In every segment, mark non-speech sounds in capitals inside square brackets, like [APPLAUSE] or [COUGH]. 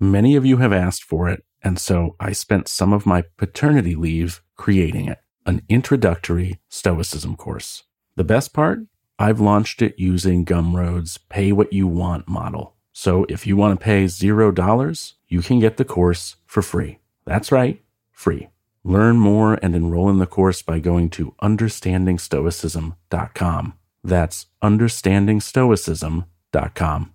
Many of you have asked for it, and so I spent some of my paternity leave creating it an introductory Stoicism course. The best part? I've launched it using Gumroad's pay what you want model. So if you want to pay $0, you can get the course for free. That's right, free. Learn more and enroll in the course by going to understandingstoicism.com. That's understandingstoicism.com.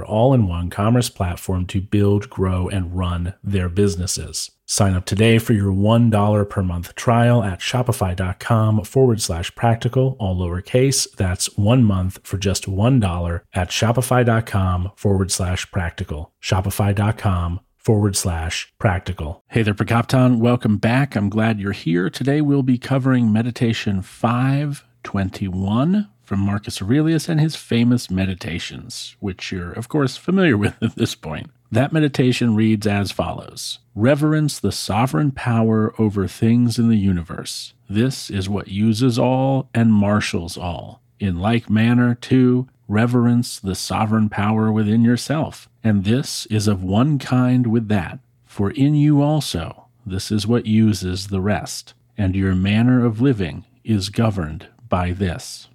all in one commerce platform to build, grow, and run their businesses. Sign up today for your $1 per month trial at shopify.com forward slash practical, all lowercase. That's one month for just $1 at shopify.com forward slash practical. Shopify.com forward slash practical. Hey there, Prokopton. Welcome back. I'm glad you're here. Today we'll be covering Meditation 521 from Marcus Aurelius and his famous meditations, which you're, of course, familiar [LAUGHS] with at this point. That meditation reads as follows Reverence the sovereign power over things in the universe. This is what uses all and marshals all. In like manner, too, reverence the sovereign power within yourself. And this is of one kind with that. For in you also, this is what uses the rest. And your manner of living is governed by this.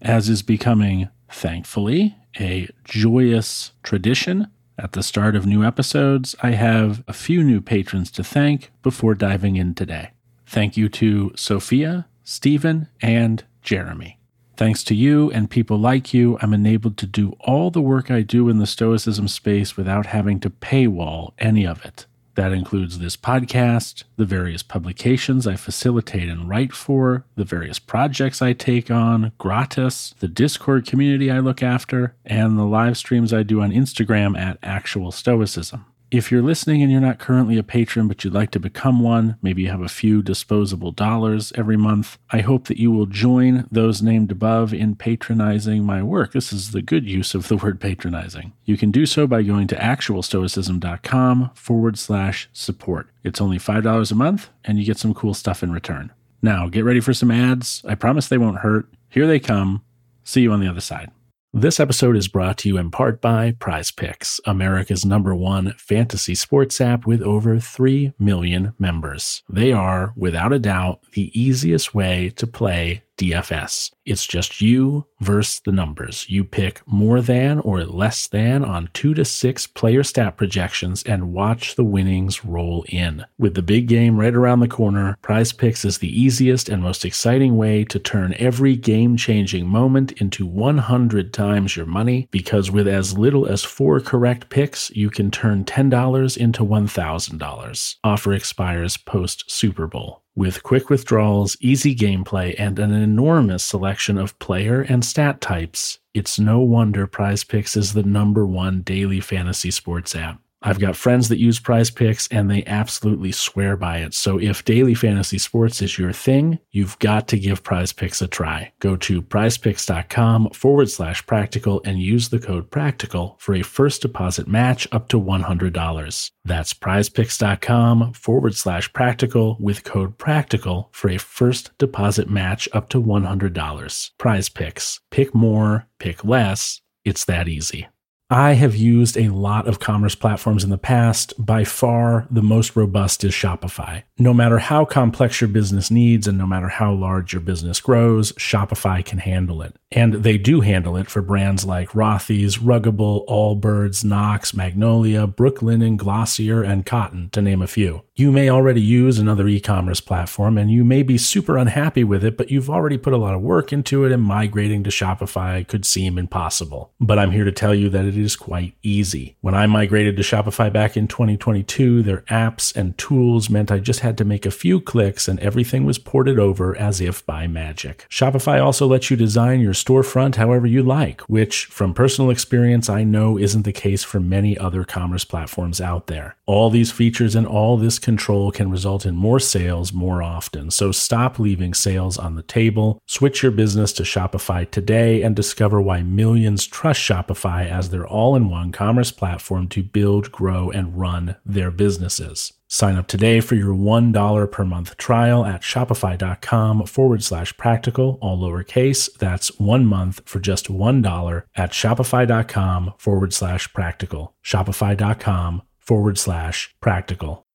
As is becoming, thankfully, a joyous tradition, at the start of new episodes, I have a few new patrons to thank before diving in today. Thank you to Sophia, Stephen, and Jeremy. Thanks to you and people like you, I'm enabled to do all the work I do in the Stoicism space without having to paywall any of it. That includes this podcast, the various publications I facilitate and write for, the various projects I take on gratis, the Discord community I look after, and the live streams I do on Instagram at Actual Stoicism. If you're listening and you're not currently a patron, but you'd like to become one, maybe you have a few disposable dollars every month, I hope that you will join those named above in patronizing my work. This is the good use of the word patronizing. You can do so by going to actualstoicism.com forward slash support. It's only $5 a month, and you get some cool stuff in return. Now, get ready for some ads. I promise they won't hurt. Here they come. See you on the other side. This episode is brought to you in part by Prize Picks, America's number one fantasy sports app with over 3 million members. They are, without a doubt, the easiest way to play DFS. It's just you versus the numbers. You pick more than or less than on two to six player stat projections and watch the winnings roll in. With the big game right around the corner, Prize Picks is the easiest and most exciting way to turn every game changing moment into 100 times your money because with as little as four correct picks, you can turn $10 into $1,000. Offer expires post Super Bowl. With quick withdrawals, easy gameplay, and an enormous selection of player and stat types, it's no wonder Prize Picks is the number one daily fantasy sports app. I've got friends that use prize picks and they absolutely swear by it. So if daily fantasy sports is your thing, you've got to give prize picks a try. Go to prizepicks.com forward slash practical and use the code practical for a first deposit match up to $100. That's prizepicks.com forward slash practical with code practical for a first deposit match up to $100. Prize picks. Pick more, pick less. It's that easy. I have used a lot of commerce platforms in the past. By far, the most robust is Shopify. No matter how complex your business needs and no matter how large your business grows, Shopify can handle it. And they do handle it for brands like Rothy's, Ruggable, Allbirds, Knox, Magnolia, Brooklinen, Glossier, and Cotton, to name a few. You may already use another e commerce platform and you may be super unhappy with it, but you've already put a lot of work into it and migrating to Shopify could seem impossible. But I'm here to tell you that it is quite easy. When I migrated to Shopify back in 2022, their apps and tools meant I just had to make a few clicks and everything was ported over as if by magic. Shopify also lets you design your storefront however you like, which from personal experience I know isn't the case for many other commerce platforms out there. All these features and all this control can result in more sales more often. So stop leaving sales on the table. Switch your business to Shopify today and discover why millions trust Shopify as their all in one commerce platform to build, grow, and run their businesses. Sign up today for your $1 per month trial at shopify.com forward slash practical, all lowercase. That's one month for just $1 at shopify.com forward slash practical. Shopify.com forward slash practical.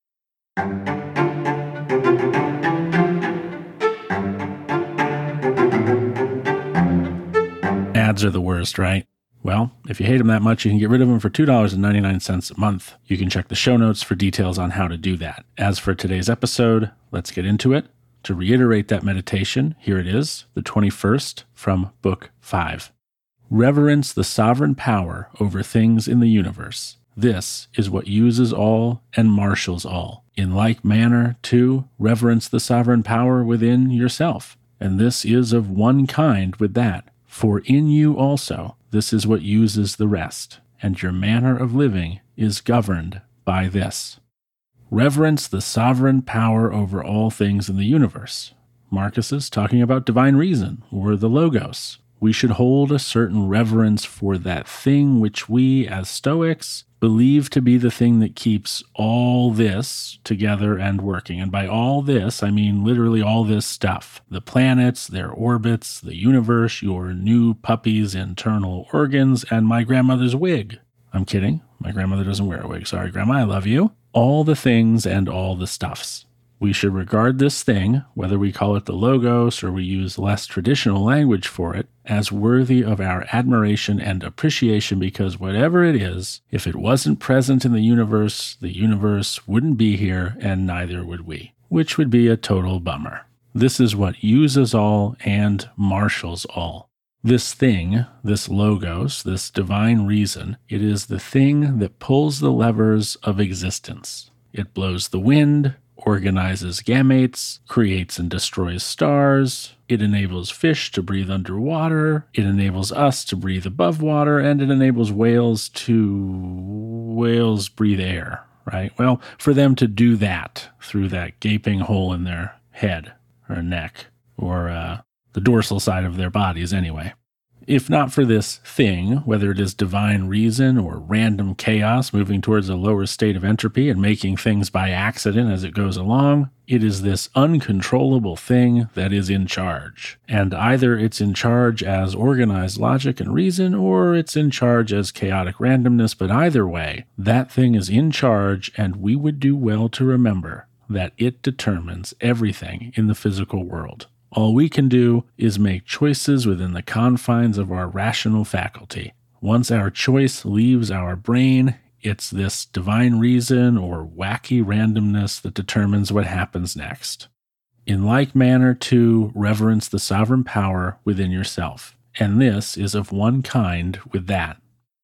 Ads are the worst, right? Well, if you hate them that much, you can get rid of them for $2.99 a month. You can check the show notes for details on how to do that. As for today's episode, let's get into it. To reiterate that meditation, here it is, the 21st from Book 5. Reverence the sovereign power over things in the universe this is what uses all and marshals all. In like manner, too, reverence the sovereign power within yourself. And this is of one kind with that. For in you also, this is what uses the rest, and your manner of living is governed by this. Reverence the sovereign power over all things in the universe. Marcus is talking about divine reason, or the Logos. We should hold a certain reverence for that thing which we, as Stoics, believe to be the thing that keeps all this together and working. And by all this, I mean literally all this stuff the planets, their orbits, the universe, your new puppy's internal organs, and my grandmother's wig. I'm kidding. My grandmother doesn't wear a wig. Sorry, Grandma, I love you. All the things and all the stuffs. We should regard this thing, whether we call it the Logos or we use less traditional language for it, as worthy of our admiration and appreciation because whatever it is, if it wasn't present in the universe, the universe wouldn't be here and neither would we, which would be a total bummer. This is what uses all and marshals all. This thing, this logos, this divine reason, it is the thing that pulls the levers of existence. It blows the wind, organizes gametes, creates and destroys stars. It enables fish to breathe underwater. It enables us to breathe above water, and it enables whales to whales breathe air. Right. Well, for them to do that through that gaping hole in their head or neck or uh, the dorsal side of their bodies, anyway. If not for this thing, whether it is divine reason or random chaos moving towards a lower state of entropy and making things by accident as it goes along, it is this uncontrollable thing that is in charge. And either it's in charge as organized logic and reason, or it's in charge as chaotic randomness, but either way, that thing is in charge, and we would do well to remember that it determines everything in the physical world. All we can do is make choices within the confines of our rational faculty. Once our choice leaves our brain, it's this divine reason or wacky randomness that determines what happens next. In like manner, too, reverence the sovereign power within yourself, and this is of one kind with that.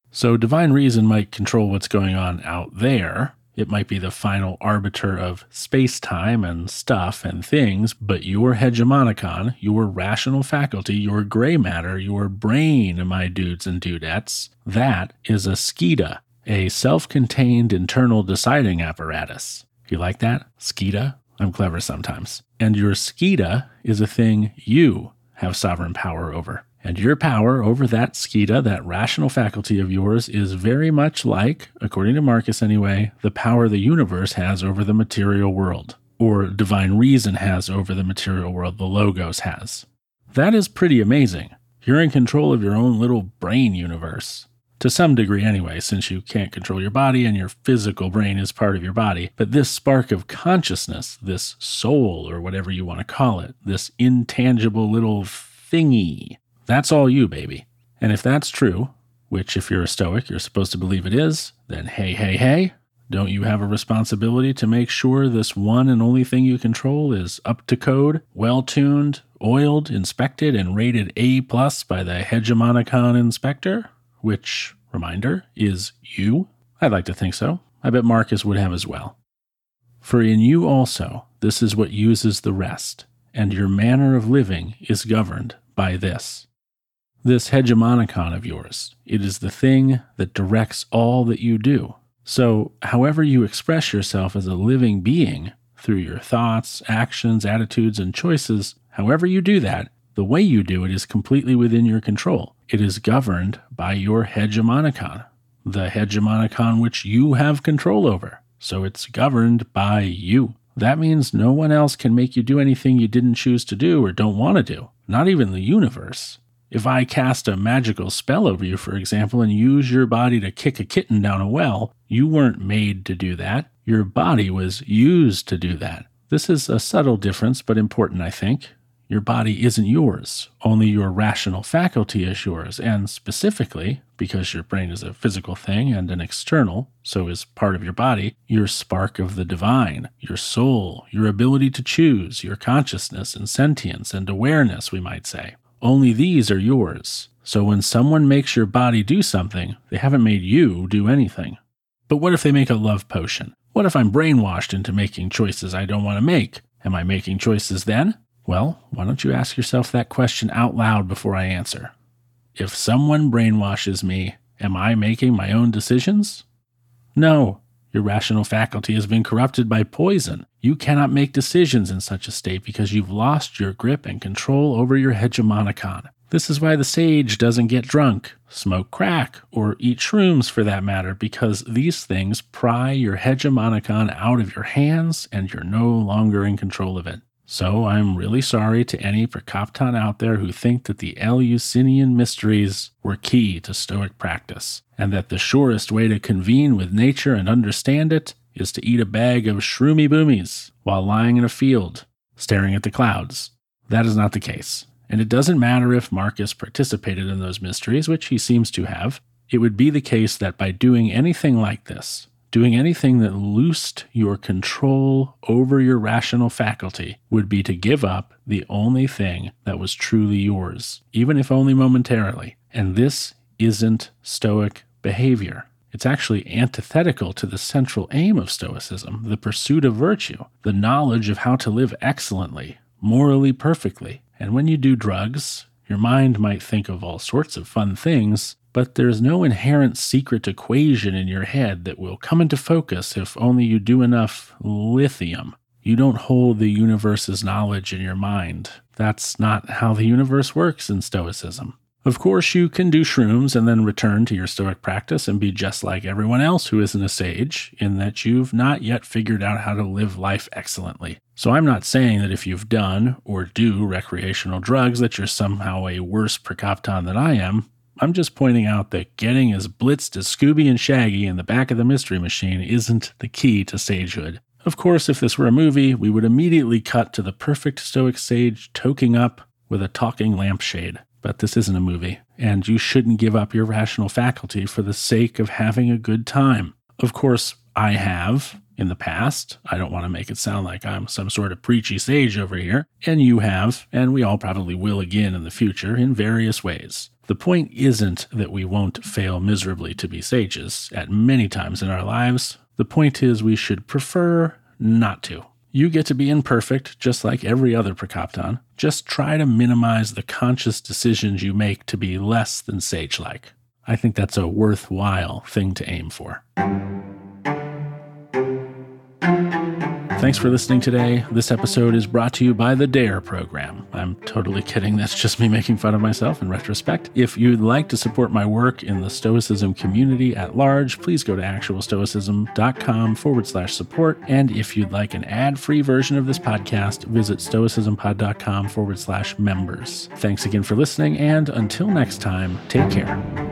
So, divine reason might control what's going on out there, it might be the final arbiter of space time and stuff and things, but your hegemonikon, your rational faculty, your gray matter, your brain, my dudes and dudettes, that is a SCIDA, a self contained internal deciding apparatus. You like that? SCIDA? I'm clever sometimes. And your SCIDA is a thing you have sovereign power over. And your power over that SCIDA, that rational faculty of yours, is very much like, according to Marcus anyway, the power the universe has over the material world, or divine reason has over the material world, the Logos has. That is pretty amazing. You're in control of your own little brain universe. to some degree anyway, since you can't control your body and your physical brain is part of your body. But this spark of consciousness, this soul, or whatever you want to call it, this intangible little thingy, that's all you, baby. And if that's true, which if you're a Stoic, you're supposed to believe it is, then hey, hey, hey, don't you have a responsibility to make sure this one and only thing you control is up to code, well tuned, oiled, inspected, and rated A plus by the Hegemonikon inspector? which, reminder, is you? I'd like to think so. I bet Marcus would have as well. For in you also, this is what uses the rest, and your manner of living is governed by this. This hegemonikon of yours, it is the thing that directs all that you do. So, however you express yourself as a living being, through your thoughts, actions, attitudes, and choices, however you do that, the way you do it is completely within your control. It is governed by your hegemonikon, the hegemonikon which you have control over. So it's governed by you. That means no one else can make you do anything you didn't choose to do or don't want to do, not even the universe. If I cast a magical spell over you, for example, and use your body to kick a kitten down a well, you weren't made to do that. Your body was used to do that. This is a subtle difference, but important, I think. Your body isn't yours, only your rational faculty is yours, and specifically, because your brain is a physical thing and an external, so is part of your body, your spark of the divine, your soul, your ability to choose, your consciousness and sentience and awareness, we might say. Only these are yours. So when someone makes your body do something, they haven't made you do anything. But what if they make a love potion? What if I'm brainwashed into making choices I don't want to make? Am I making choices then? Well, why don't you ask yourself that question out loud before I answer? If someone brainwashes me, am I making my own decisions? No. Your rational faculty has been corrupted by poison. You cannot make decisions in such a state because you've lost your grip and control over your hegemonikon. This is why the sage doesn't get drunk, smoke crack, or eat shrooms for that matter, because these things pry your hegemonikon out of your hands and you're no longer in control of it. So I'm really sorry to any Prokopton out there who think that the Eleusinian mysteries were key to Stoic practice, and that the surest way to convene with nature and understand it is to eat a bag of shroomy boomies while lying in a field, staring at the clouds. That is not the case. And it doesn't matter if Marcus participated in those mysteries, which he seems to have. It would be the case that by doing anything like this, Doing anything that loosed your control over your rational faculty would be to give up the only thing that was truly yours, even if only momentarily. And this isn't Stoic behavior. It's actually antithetical to the central aim of Stoicism, the pursuit of virtue, the knowledge of how to live excellently, morally perfectly. And when you do drugs, your mind might think of all sorts of fun things, but there's no inherent secret equation in your head that will come into focus if only you do enough lithium. You don't hold the universe's knowledge in your mind. That's not how the universe works in Stoicism. Of course, you can do shrooms and then return to your Stoic practice and be just like everyone else who isn't a sage, in that you've not yet figured out how to live life excellently. So I'm not saying that if you've done or do recreational drugs that you're somehow a worse Prokopton than I am. I'm just pointing out that getting as blitzed as Scooby and Shaggy in the back of the Mystery Machine isn't the key to sagehood. Of course, if this were a movie, we would immediately cut to the perfect stoic sage toking up with a talking lampshade. But this isn't a movie, and you shouldn't give up your rational faculty for the sake of having a good time. Of course, I have in the past. I don't want to make it sound like I'm some sort of preachy sage over here. And you have, and we all probably will again in the future in various ways. The point isn't that we won't fail miserably to be sages at many times in our lives. The point is we should prefer not to. You get to be imperfect just like every other Prokopton. Just try to minimize the conscious decisions you make to be less than sage like. I think that's a worthwhile thing to aim for. Thanks for listening today. This episode is brought to you by the DARE program. I'm totally kidding. That's just me making fun of myself in retrospect. If you'd like to support my work in the Stoicism community at large, please go to actualstoicism.com forward slash support. And if you'd like an ad free version of this podcast, visit stoicismpod.com forward slash members. Thanks again for listening. And until next time, take care.